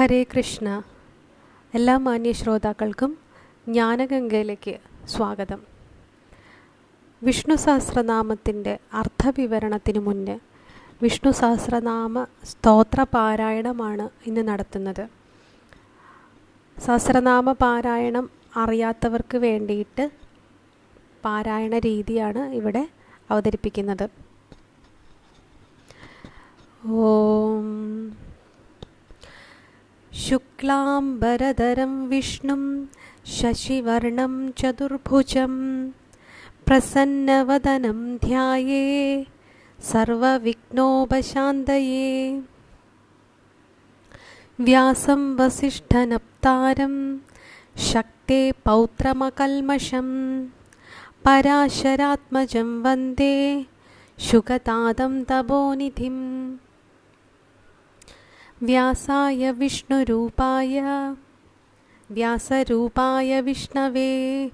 ഹരേ കൃഷ്ണ. എല്ലാ മാന്യ ശ്രോതാക്കൾക്കും ജ്ഞാനഗംഗയിലേക്ക് സ്വാഗതം. വിഷ്ണു സഹസ്രനാമത്തിന്റെ അർത്ഥവിവരണത്തിന് മുന്നേ വിഷ്ണു സഹസ്രനാമ സ്തോത്ര പാരായണമാണ് ഇന്ന് നടത്തുന്നത്. സഹസ്രനാമ പാരായണം അറിയാത്തവർക്ക് വേണ്ടിയിട്ട് പാരായണ രീതിയാണ് ഇവിടെ അവതരിപ്പിക്കുന്നത്. ഓം शुक्लाम्बरधरं विष्णुं शशिवर्णं चतुर्भुजं प्रसन्नवदनं ध्याये सर्वविघ्नोपशान्तये। व्यासं वसिष्ठनप्तारं शक्ते पौत्रमकल्मषं पराशरात्मजं वन्दे शुकतादं तपोनिधिम् व्यासाय विष्णुरूपाय। व्यासरूपाय विष्णवे।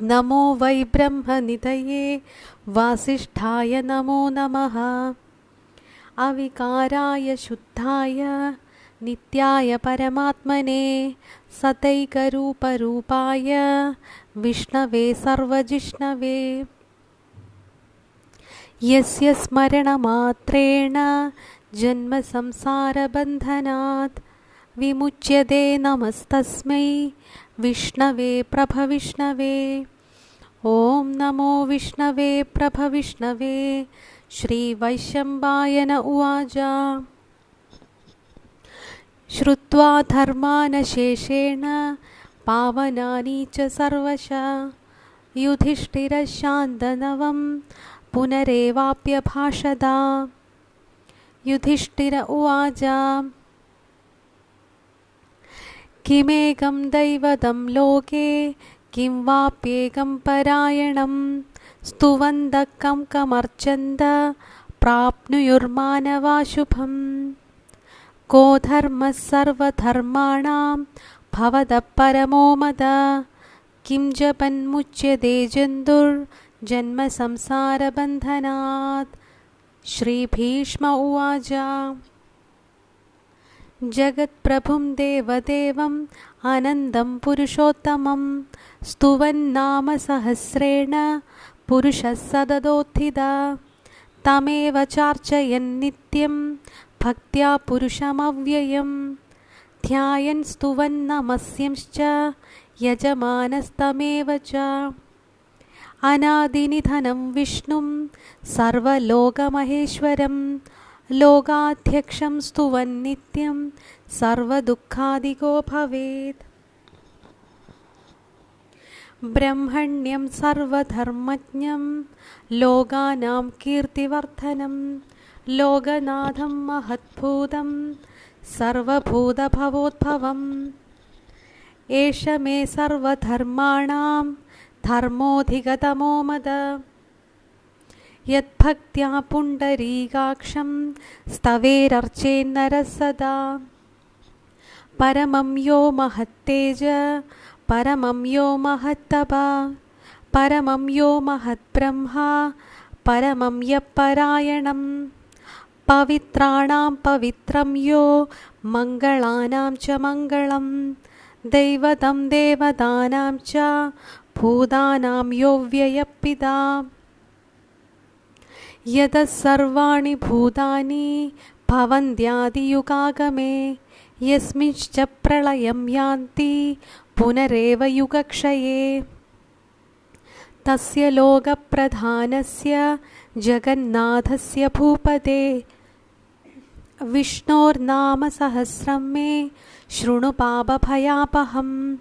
नमो वै ब्रह्मनिधये। वासिष्ठाय नमो नमः। अविकाराय शुद्धाय। नित्याय परमात्मने। सतैकरूपरूपाय विष्णवे सर्वजिष्णवे। यस्य स्मरणमात्रेण जन्मसंसारबन्धनात् विमुच्यते नमस्तस्मै। विष्णवे प्रभविष्णवे ॐ नमो विष्णवे प्रभविष्णवे श्रीवैशम्बायन उवाच। श्रुत्वा धर्मानशेषेण पावनानि च सर्वश। युधिष्ठिरशान्तनवं पुनरेवाप्यभाषदा युधिष्ठिर उवाच। किमेकं दैवतं लोके किं वाप्येकं परायणं। स्तुवन्तः कं कमर्चन्द प्राप्नुयुर्मानवाशुभम् को धर्मः सर्वधर्माणां भवतः परमो मद। किं जपन्मुच्यते जन्तुर्जन्मसंसारबन्धनात् श्रीभीष्म उवाच। जगत्प्रभुं देवदेवम् आनन्दं पुरुषोत्तमं स्तुवन्नाम सहस्रेण पुरुषः सददोत्थिता। तमेव चार्चयन्नित्यं भक्त्या पुरुषमव्ययं ध्यायन् स्तुवन्नमस्यंश्च यजमानस्तमेव च अनादिनिधनं विष्णुं सर्वलोकमहेश्वरं लोकाध्यक्षं स्तुवन्नित्यं सर्वदुःखादिको भवेत् ब्रह्मण्यं सर्वधर्मज्ञं लोकानां कीर्तिवर्धनं लोकनाथं महद्भूतं सर्वभूतभवोद्भवम्। एष मे सर्वधर्माणां धर्मोऽधिगतमो मद। यद्भक्त्या पुण्डरीकाक्षं स्तवेरर्चेन्नरः सदा। परमं यो महत्तेज परमं यो महत्तप परमं यो महद्ब्रह्मा परमं यः परायणं। पवित्राणां पवित्रं यो मङ्गलानां च मङ्गलं। दैवतं देवतानां च भूतानां यो व्ययपिता यतः सर्वाणि भूतानि भवन्त्यादियुगागमे यस्मिंश्च प्रलयं यान्ति पुनरेव युगक्षये। तस्य लोकप्रधानस्य जगन्नाथस्य भूपते विष्णोर्नामसहस्रं मे शृणु पापभयापहम्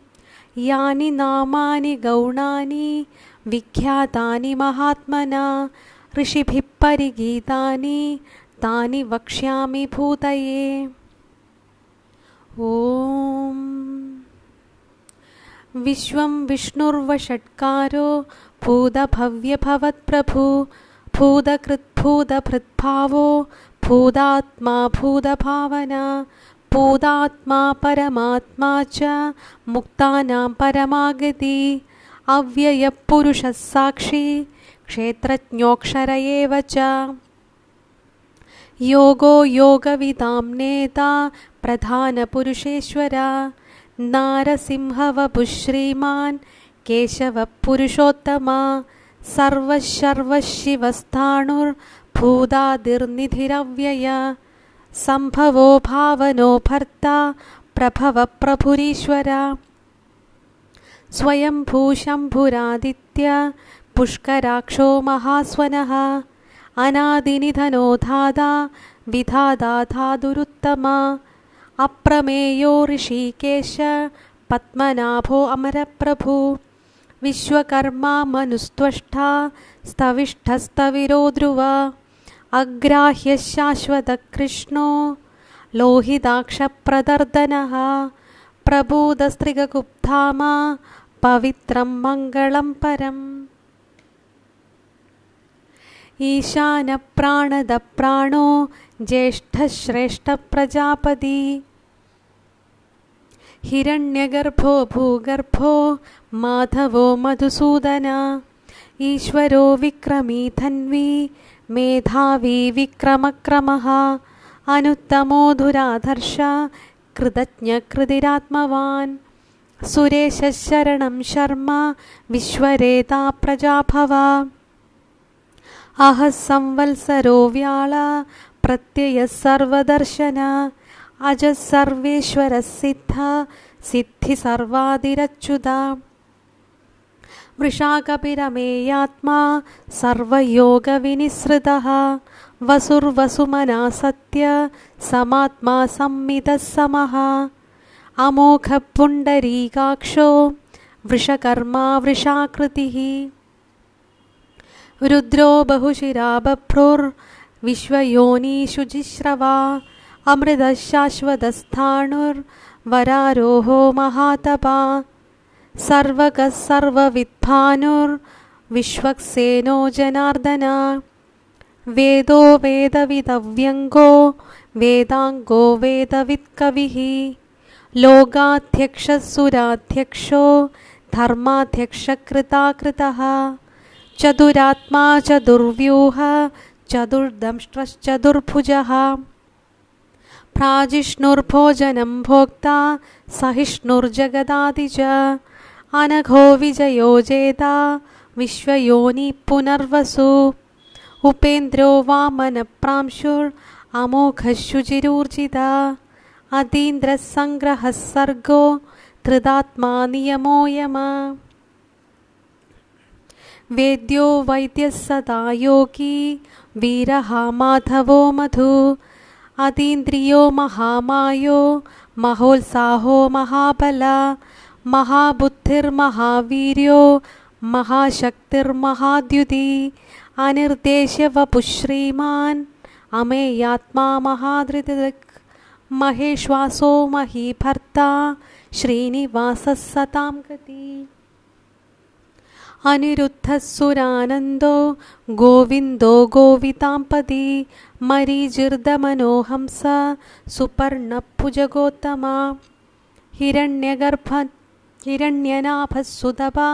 यानि नामानि गौणानि विख्यातानि महात्मना ऋषिभिः परिगीतानि तानि वक्ष्यामि भूतये। ॐ। विश्वं विष्णुर्वषट्कारो भूतभव्यभवत्प्रभु भूतकृद्भूतभृद्भावो भूतात्मा भूतभावना भूतात्मा परमात्मा च मुक्तानां परमागति अव्ययपुरुषः साक्षी क्षेत्रज्ञोऽक्षर एव च। योगो योगविदां नेता प्रधानपुरुषेश्वर नारसिंहवपुः श्रीमान् केशवपुरुषोत्तमा सर्वशर्वशिवस्थाणुर्भूदादिर्निधिरव्यय सम्भवो भावनो भर्ता प्रभवप्रभुरीश्वर स्वयम्भूशम्भुरादित्य पुष्कराक्षो महास्वनः। अनादिनिधनो धादा विधादाधादुरुत्तमा अप्रमेयो ऋषिकेश पद्मनाभो अमरप्रभु। विश्वकर्मा मनुस्त्वष्टा स्तविष्ठस्तविरो ध्रुव अग्राह्यशाश्वतकृष्णो लोहिताक्षप्रदर्दनः प्रबोधस्त्रिगगुप्धामा पवित्रं मङ्गलं परम्। ईशानप्राणदप्राणो ज्येष्ठश्रेष्ठप्रजापदी। हिरण्यगर्भो भूगर्भो माधवो मधुसूदन। ईश्वरो विक्रमी धन्वी मेधावी विक्रमक्रमः अनुत्तमो धुराधर्ष कृतज्ञकृतिरात्मवान् सुरेशशरणं शर्म विश्वरेता प्रजाभव। अहः संवत्सरो व्याळ प्रत्ययः सर्वदर्शन। अजः सर्वेश्वरः सिद्ध सिद्धिसर्वादिरच्युता वृषाकपिरमेयात्मा सर्वयोगविनिःसृतः। वसुर्वसुमना सत्य समात्मा संमितः समः। अमोघपुण्डरीकाक्षो वृषकर्मा वृषाकृतिः। रुद्रो बहुशिरा बभ्रुर्विश्वयोनिषुजिश्रवा अमृतः शाश्वतस्थाणुर्वरारोहो महातपा सर्वगः सर्वविद्भानुर्विश्वक्सेनो जनार्दन। वेदो वेदविदव्यङ्गो वेदाङ्गो वेदवित्कविः। लोकाध्यक्षसुराध्यक्षो धर्माध्यक्षकृताकृतः। चतुरात्मा चतुर्व्यूह चतुर्दंष्ट्रश्चतुर्भुजः। प्राजिष्णुर्भोजनं भोक्ता सहिष्णुर्जगदादि च अनघो विजयो जेता विश्वयोनि पुनर्वसु। उपेन्द्रो वामनप्रांशुर् शुचिरूर्जिता। अतीन्द्रः सङ्ग्रहः सर्गो धृदात्मा नियमो यम। वेद्यो वैद्यः सदा योगी वीरः माधवो मधु। अतीन्द्रियो महामायो महोत्साहो महाबल महाबुद्धिर्महावीर्यो महाशक्तिर्महाद्युति अनिर्देश्यवपुः श्रीमान् अमेयात्मा महाधृतिक् महेश्वासो महीभर्ता श्रीनिवासः सतां गति अनिरुद्धः सुरानन्दो गोविन्दो गोविताम्पदी मरीजिर्दमनोहंस सुपर्णभुजगोत्तमा हिरण्यगर्भ हिरण्यनाभः सुदभा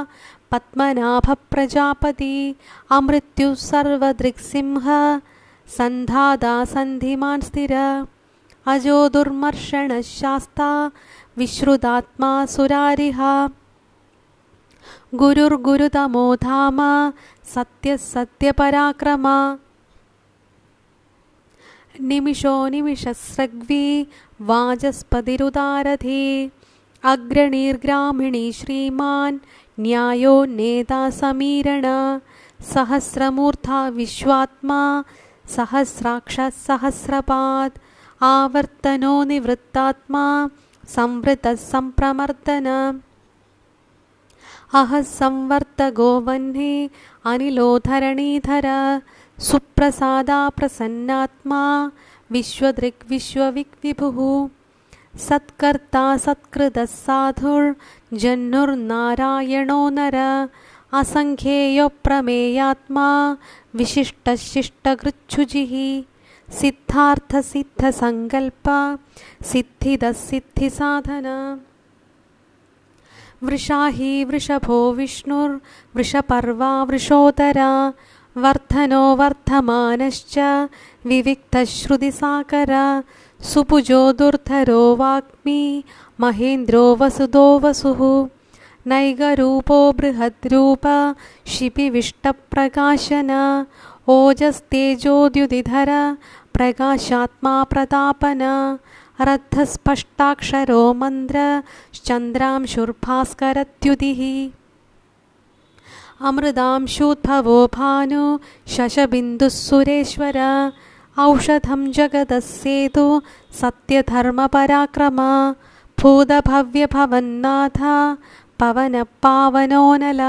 पद्मनाभप्रजापती अमृत्युः सर्वदृक्सिंह सन्धादा सन्धिमान् स्थिर अजो दुर्मर्षणः शास्ता विश्रुतात्मा सुरारिः गुरुर्गुरुतमो धाम सत्यः सत्यपराक्रमा निमिषो वाचस्पतिरुदारथी अग्रणीर्ग्रामिणी श्रीमान् न्यायो नेता समीरण सहस्रमूर्धा विश्वात्मा सहस्राक्षः सहस्रपात् आवर्तनो निवृत्तात्मा संवृतः सम्प्रमर्दन अहः संवर्तगो वह्नि अनिलोधरणीधर सुप्रसादा प्रसन्नात्मा विश्वदृग्विश्वविग्विभुः सत्कर्ता सत्कृतः साधुर्जह्नुर्नारायणो नर। असङ्ख्येयप्रमेयात्मा विशिष्टशिष्टगृच्छुजिः। सिद्धार्थसिद्धसङ्कल्प सिद्धिदः सिद्धिसाधन। वृषाही वृषभो विष्णुर्वृषपर्वा वृषोदरा। वर्धनो वर्धमानश्च विविक्तश्रुतिसाकर सुपुजो दुर्धरो वाग्मी महेन्द्रो वसुदो वसुः। नैगरूपो बृहद्रूप शिपिविष्टप्रकाशन। ओजस्तेजोद्युदिधर प्रकाशात्मा प्रतापन। रद्धस्पष्टाक्षरो मन्द्रश्चन्द्रांशुर्भास्करद्युतिः अमृतांशूद्भवो भानु शशबिन्दुः सुरेश्वर। औषधं जगदः सेतु सत्यधर्मपराक्रम भूतभव्यभवन्नाथ पवनपावनोनल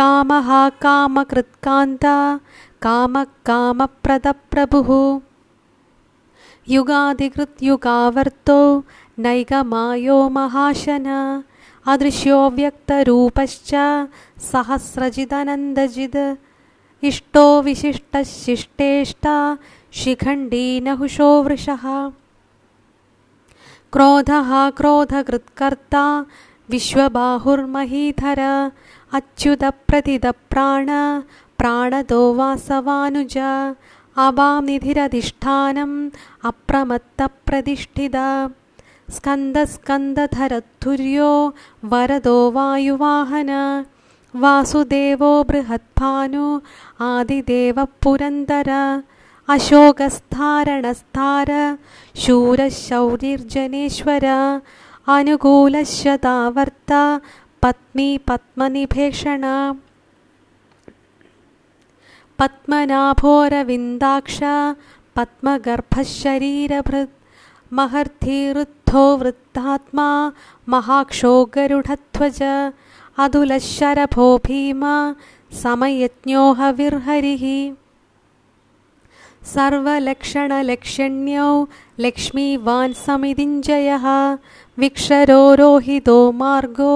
कामः कामकृत्कान्त कामः कामप्रदप्रभुः युगादिकृत्युगावर्तो नैकमायो महाशन अदृश्यो व्यक्तरूपश्च सहस्रजिदनन्दजिद्। इष्टो विशिष्टशिष्टेष्टा शिखण्डीनहुषो वृषः। क्रोधः क्रोधकृत्कर्ता विश्वबाहुर्महीधर अच्युतप्रतिदप्राण प्राणदो वासवानुज अवानिधिरधिष्ठानम् अप्रमत्तप्रतिष्ठित स्कन्दस्कन्दधरद्धुर्यो वरदो वायुवाहन वासुदेवो बृहद्भानु आदिदेवः पुरन्दर अशोकस्थारणस्थार शूरशौरिर्जनेश्वर अनुकूलशतावर्त पत्नी पद्मनिभेषण। पद्मनाभोरविन्दाक्ष पद्मगर्भशरीरभृत् महर्थिरुद्धो वृत्तात्मा महाक्षो गरुडध्वज अतुलशरभो भीम समयज्ञो हविर्हरिः सर्वलक्षणलक्षण्यौ लक्ष्मीवान् समितिञ्जयः विक्षरो रोहितो मार्गो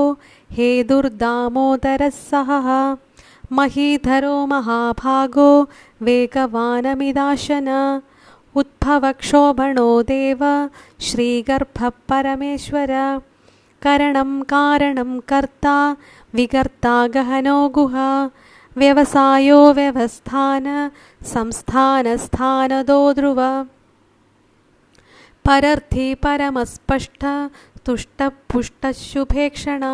हेदुर्दामोदरः सहः। महीधरो महाभागो वेगवानमिदाशन। उद्भवक्षोभणो देव श्रीगर्भः परमेश्वर करणं कारणं कर्ता विकर्ता गहनो गुहा व्यवसायो व्यवस्थान संस्थानस्थानदो ध्रुव। परर्थी परमस्पष्ट तुष्टपुष्टः शुभेक्षणा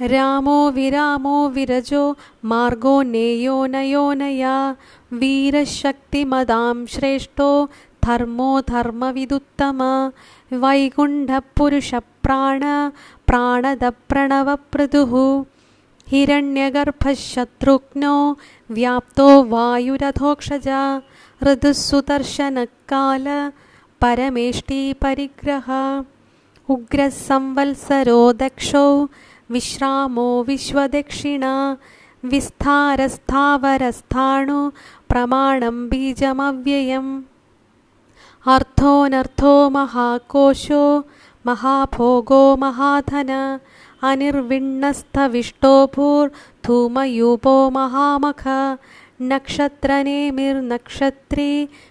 रामो विरामो विरजो मार्गो नेयो नयोनया वीरशक्तिमदां श्रेष्ठो धर्मो धर्मविदुत्तम। वैकुण्ठपुरुषप्राण प्राणदप्रणवप्रदुः हिरण्यगर्भः शत्रुघ्नो व्याप्तो वायुरथोक्षजा ऋतुः सुदर्शनकाल परमेष्टिपरिग्रह उग्रः संवत्सरो दक्षो विश्रामो विश्वदक्षिणा विस्तारस्थावरस्थाणु प्रमाणं बीजमव्ययम्। अर्थोऽनर्थो महाकोशो महाभोगो महाधन अनिर्विण्णस्थविष्टोभूर्धूमयूपो महामख। नक्षत्रनेमिर्नक्षत्री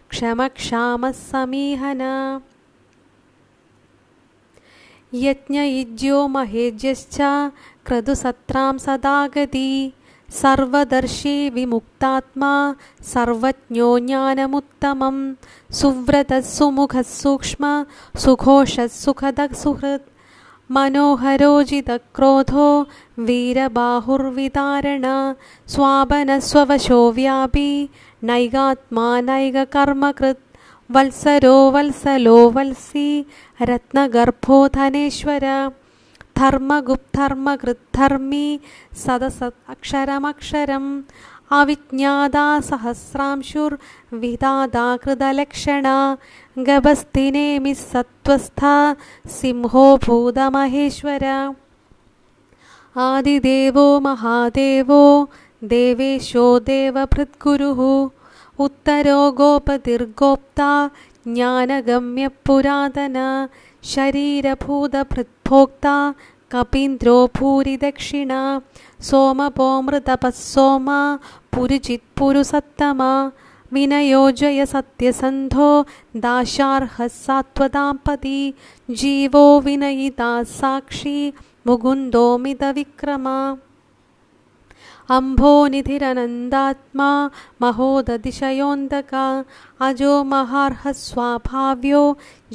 क्षमक्षामः समीहन यज्ञयुज्यो महेज्यश्च क्रतुसत्रां सदागती सर्वदर्शी विमुक्तात्मा सर्वज्ञो ज्ञानमुत्तमं सुव्रतः सुमुखः सूक्ष्म सुघोषः सुखदः सुहृत् मनोहरोजितक्रोधो वीरबाहुर्विदारण स्वापनस्ववशो व्यापी नैगात्मा वल्सरो वल्सलो वल्सी रत्नगर्भो धनेश्वर धर्मगुप्धर्मकृद्धर्मी सदसत् अक्षरमक्षरम् अविज्ञादा सहस्रांशुर्विदादा कृतलक्षणा गभस्तिनेमिः सत्त्वस्था सिंहो भूतमहेश्वर। आदिदेवो महादेवो देवेशो देवभृद्गुरुः उत्तरो गोपतिर्गोप्ता ज्ञानगम्यपुरातन शरीरभूतभृद्भोक्ता कपीन्द्रो भूरिदक्षिणा सोमपोमृतपः सोमा पुरुचित्पुरुसत्तमा विनयोजय सत्यसन्धो दाशार्हः सात्वताम्पति जीवो विनयिता साक्षी मुकुन्दोमितविक्रमा अम्भोनिधिरनन्दात्मा महोदतिशयोऽन्धका अजो महार्हस्वाभाव्यो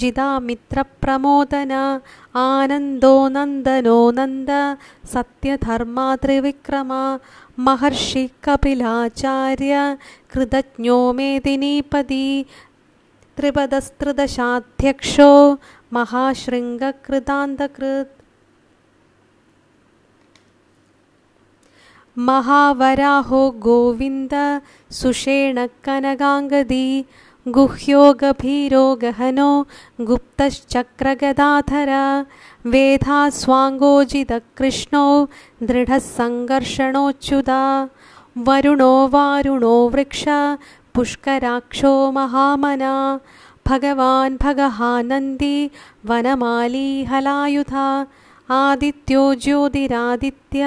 जिदामित्रप्रमोदन आनन्दो नन्दनो नन्द सत्यधर्मा त्रिविक्रमा महर्षिः कपिलाचार्य कृतज्ञो मेदिनीपदी त्रिपदस्त्रिदशाध्यक्षो महाशृङ्गकृतान्तकृत्। महावराहो गोविन्द सुषेणकनगाङ्गदी गुह्यो गभीरो गहनो गुप्तश्चक्रगदाधर। वेधास्वाङ्गोजितकृष्णो दृढः सङ्घर्षणोच्युता वरुणो वारुणो वृक्ष पुष्कराक्षो महामना। भगवान् भगहानन्दी वनमाली हलायुधा आदित्यो ज्योतिरादित्य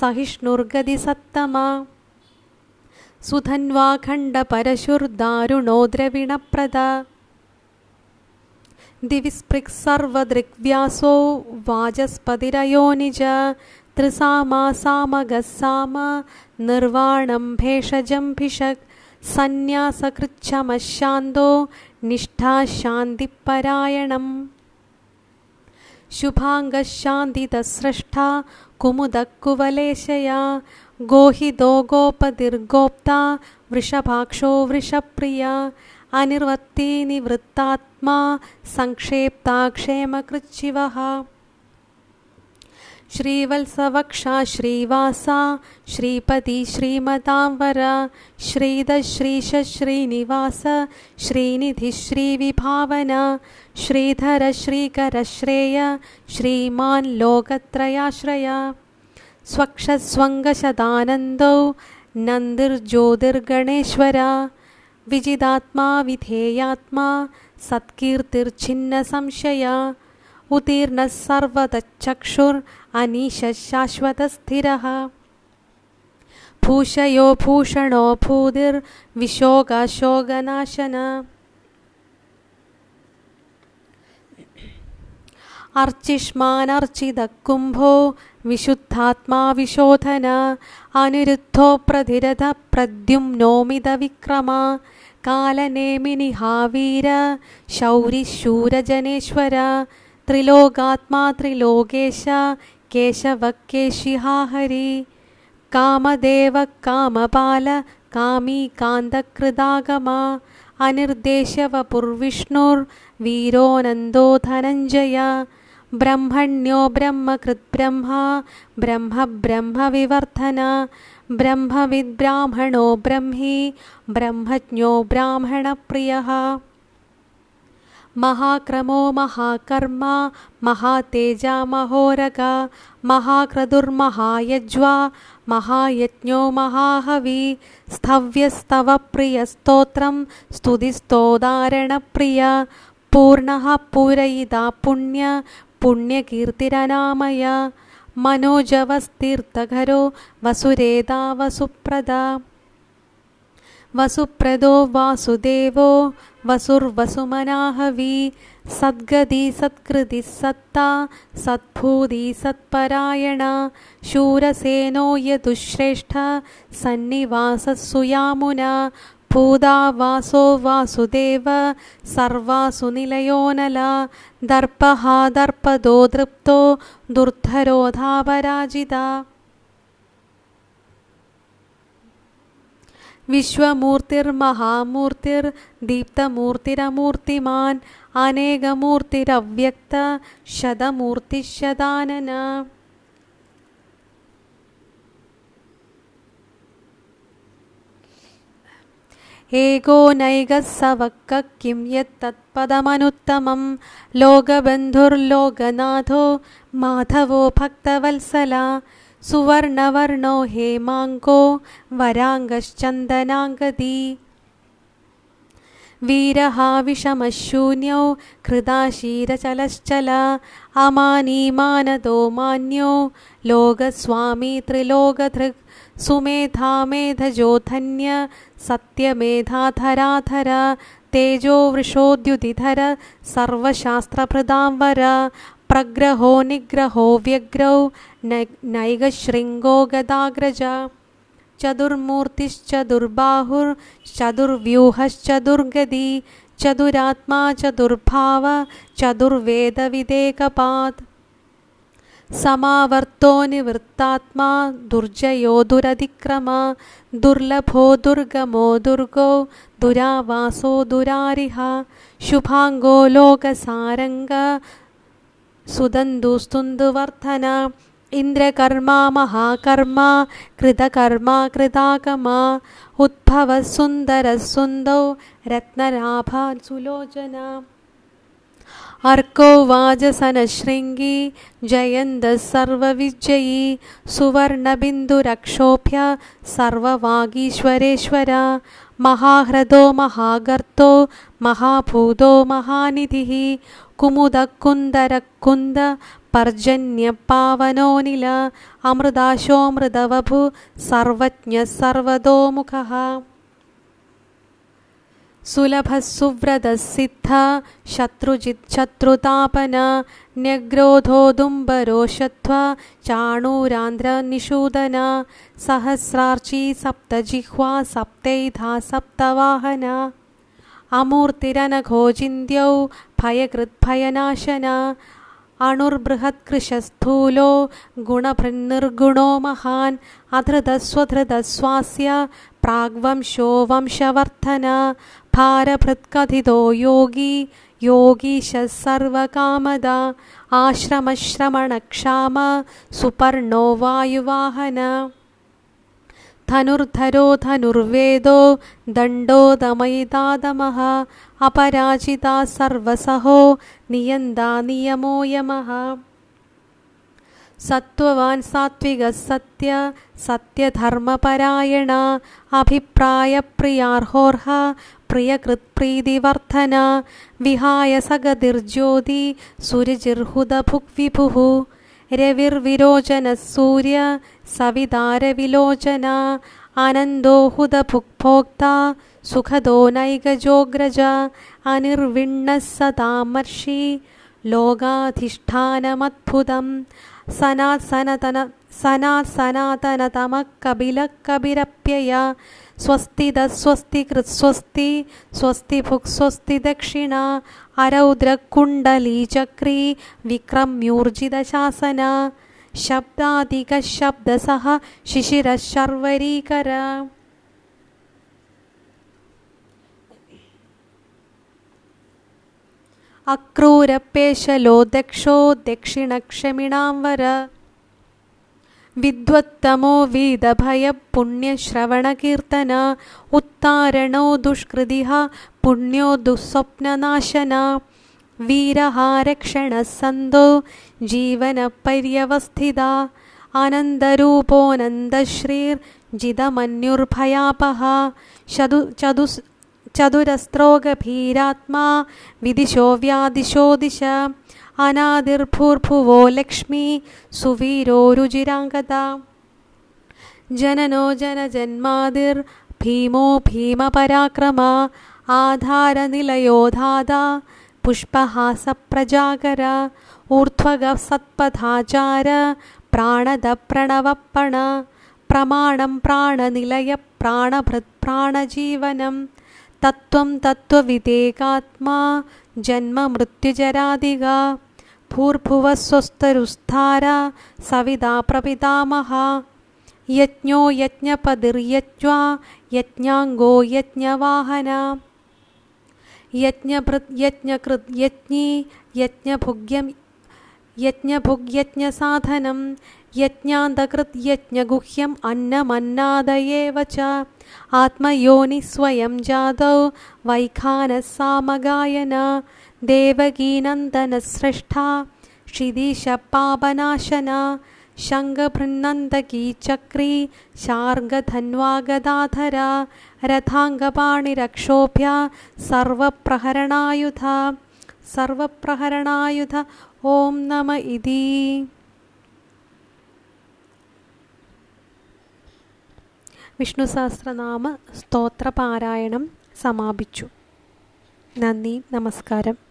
सहिष्णुर्गदिसत्तमा सुधन्वाखण्डपरशुर्दारुणो द्रविणप्रद दिविस्पृक् सर्वदृग्व्यासो वाचस्पतिरयो निज। त्रिसामा सामगः साम निर्वाणं भेषजम्भिषक् सन्न्यासकृच्छमशान्दो निष्ठा शान्तिपरायणम् शुभाङ्गशान्तितस्रष्टा गोपतिर्गोप्ता वृषभाक्षो वृषप्रिया अनिर्वत्ती निवृत्तात्मा संक्षेप्ता क्षेमकृच्छिवः। श्रीवत्सवक्षा श्रीवासा श्रीपति श्रीनिधिश्रीविभावन श्रीधर श्रीकरश्रेय श्रीमान् लोकत्रयाश्रय स्वक्षस्वङ्गशदानन्दौ नन्दिर्ज्योतिर्गणेश्वर विजिदात्मा विधेयात्मा सत्कीर्तिर्छिन्नसंशया उत्तीर्णः सर्वतच्चक्षुर् अनीशशाश्वतस्थिरः भूषयो भूषणो भूतिर्विशोगशोगनाशन अर्चिष्मानर्चितकुम्भो विशुद्धात्मा विशोधन अनिरुद्धो प्रधिरथप्रद्युम्नोमितविक्रमा कालनेमिनिहावीर शौरिशूरजनेश्वर त्रिलोकात्मा त्रिलोकेश केशवकेशिहा हरि कामदेव कामपाल कामी कान्तकृदागमा अनिर्देशवपुर्विष्णुर्वीरो नन्दो धनञ्जय ब्रह्मण्यो ब्रह्मकृद्ब्रह्मा ब्रह्म ब्रह्मविवर्धन ब्रह्मविद्ब्राह्मणो ब्रह्मी ब्रह्मज्ञो ब्राह्मणप्रियः। महाक्रमो महाकर्मा महातेजा महोरगा महाक्रतुर्महायज्वा महायज्ञो महाहवि स्तव्यस्तवप्रियस्तोत्रं स्तुतिस्तोदारणप्रिय पूर्णः पुण्यकीर्तिरनामय मनोजवस्तीर्थकरो वसुरेदा वसुप्रदा। वसुप्रदो वासुदेवो वसुर्वसुमनाहवी सद्गदी सत्कृतिः सत्ता सद्भूति सत्परायणा शूरसेनो यदुश्रेष्ठ सन्निवासः सुयामुना भूदा वासो वासुदेव सर्वासु निलयोनला दर्पहा दर्पदो दृप्तो दुर्धरोधापराजिता। विश्वमूर्तिर्महामूर्तिर्दीप्तमूर्तिरमूर्तिमान् अनेकमूर्तिरव्यक्त शतमूर्तिशदानन एको नैगः सवक्क किं यत्तत्पदमनुत्तमं? लोकबन्धुर्लोकनाथो माधवो भक्तवत्सला सुवर्णवर्णो हेमाङ्गो वराङ्गश्चन्दनाङ्गदी। वीरहा विषमशून्यो कृदाशीरचलश्चल अमानीमानदो मान्यो लोकस्वामी त्रिलोकधृक् सुमेधा मेधजोधन्य सत्यमेधाधराधर तेजो वृषोद्युतिधर सर्वशास्त्रभृदाम्बर प्रग्रहो निग्रहो व्यग्रौ नैगशृङ्गो गदाग्रज चतुर्मूर्तिश्चतुर्बाहुश्चतुर्व्यूहश्चतुर्गदी चतुरात्मा चतुर्भाव, चतुर्वेदविदेकपात्। समावर्तो निवृत्तात्मा दुर्जयो दुरतिक्रम दुर्लभो दुर्गमो दुर्गो दुरावासो दुरारिह शुभाङ्गो लोकसारङ्ग सुदन्तुस्तुन्दुवर्धन इन्द्रकर्मा महाकर्मा कृतकर्मा कृताकमा उद्भवः सुन्दरः सुन्दौ रत्नराभा सुलोचना अर्को वाजसनशृङ्गी जयन्दः सर्वविजयी सुवर्णबिन्दुरक्षोभ्य सर्ववागीश्वरेश्वर महाह्रदो महागर्तो महाभूतो महानिधिः कुमुदकुन्दरकुन्द पर्जन्यपावनोनिल अमृदाशोऽमृतवभु सर्वज्ञः सर्वतोमुखः सुलभः सुव्रतः सिद्ध शत्रुजिच्छत्रुतापन न्यग्रोधोदुम्बरोषध्व चाणूरान्ध्रनिषूदन सहस्रार्ची सप्तजिह्वा सप्तैधा सप्तवाहन अमूर्तिरनघोचिन्त्यौ भयकृद्भयनाशन अणुर्बृहत्कृशस्थूलो गुणभृन्निर्गुणो महान् अधृतस्वधृतस्वास्य प्राग्वंशो वंशवर्धन भारभृत्कथितो योगी योगीशः सर्वकामदा आश्रमश्रमणक्षाम सुपर्णो वायुवाहन। धनुर्धरो धनुर्वेदो दण्डो दमयितादमः अपराजिता सर्वसहो नियन्दा नियमो यमः। सत्त्ववान् सात्विकः सत्य सत्यधर्मपरायण अभिप्रायप्रियार्होर्ह प्रियकृत्प्रीतिवर्धन विहाय सगतिर्ज्योति सुरजिर्हुदभुग्विभुः। रविर्विरोचनः सूर्य सवितारविलोचन आनन्दो हुदभुक्भोक्ता सुखदो नैकजोग्रज अनिर्विण्णः सतामर्षि लोगाधिष्ठानमद्भुतं सनात्सनतन सनात् सनातनतमः कपिलः कपिरप्यय സ്വസ്തിത സ്വസ്തി കൃത്സ്വസ്തി സ്വസ്തി ഭുക് സ്വസ്തി ദക്ഷിണ അരൗദ്രകുണ്ടലീചക്രീ വിക്രമ്യൂർജിതശാസന ശബ്ദാധിക ശബ്ദസഹ ശിശിര ശർവരീകര. അക്രൂരപേശലോ ദക്ഷോ ദക്ഷിണക്ഷമിണാംവര. विद्वत्तमो वीदभयपुण्यश्रवणकीर्तन उत्तारणो दुष्कृतिः पुण्यो दुःस्वप्ननाशन। वीरहारक्षणः सन्दो जीवनपर्यवस्थिता। आनन्दरूपोऽनन्दश्रीर्जितमन्युर्भयापः। चतु चतुस् ചതുരസ്രോഗഭീരാത്മാ വിദിശോ വ്യാദിശോ ദിശ അനാദിർഭൂർഭുവോ ലക്ഷ്മി സുവീരോ രുചിരാംഗത. ജനനോ ജനജന്മാതിർ ഭീമോ ഭീമപരാക്രമ. ആധാരനിലയോധാത പുഷ്പഹാസപ്രജാകര ഊർധ്വഗ സത്പഥാചാര പ്രാണത പ്രണവപ്പണ പ്രമാണം പ്രാണനിലയ പ്രാണഭൃത് പ്രാണജീവനം तत्त्वं तत्त्वविदेकात्मा जन्ममृत्युजरादिगा भूर्भुवः स्वस्तरुस्तारा सविदा प्रपितामहा। यज्ञो यज्ञपदिर्यज्वा, यज्ञाङ्गो यज्ञवाहन। यज्ञभृत् यज्ञकृत् यज्ञी यज्ञभुग्यं यज्ञभुग्यज्ञसाधनं यज्ञान्तकृत् यज्ञगुह्यम् अन्नमन्नादयेव च। आत्मयोनिस्वयं जातौ वैखानः सामगायन देवकीनन्दनस्रष्टा क्षिदिशपापनाशन शङ्खभृन्नन्दकी चक्री शार्ङ्गधन्वागदाधर रथाङ्गपाणिरक्षोभ्य सर्वप्रहरणायुध। सर्वप्रहरणायुध। ॐ नम इति വിഷ്ണു സഹസ്രനാമ സ്തോത്ര പാരായണം സമാപിച്ചു. നന്ദി നമസ്കാരം.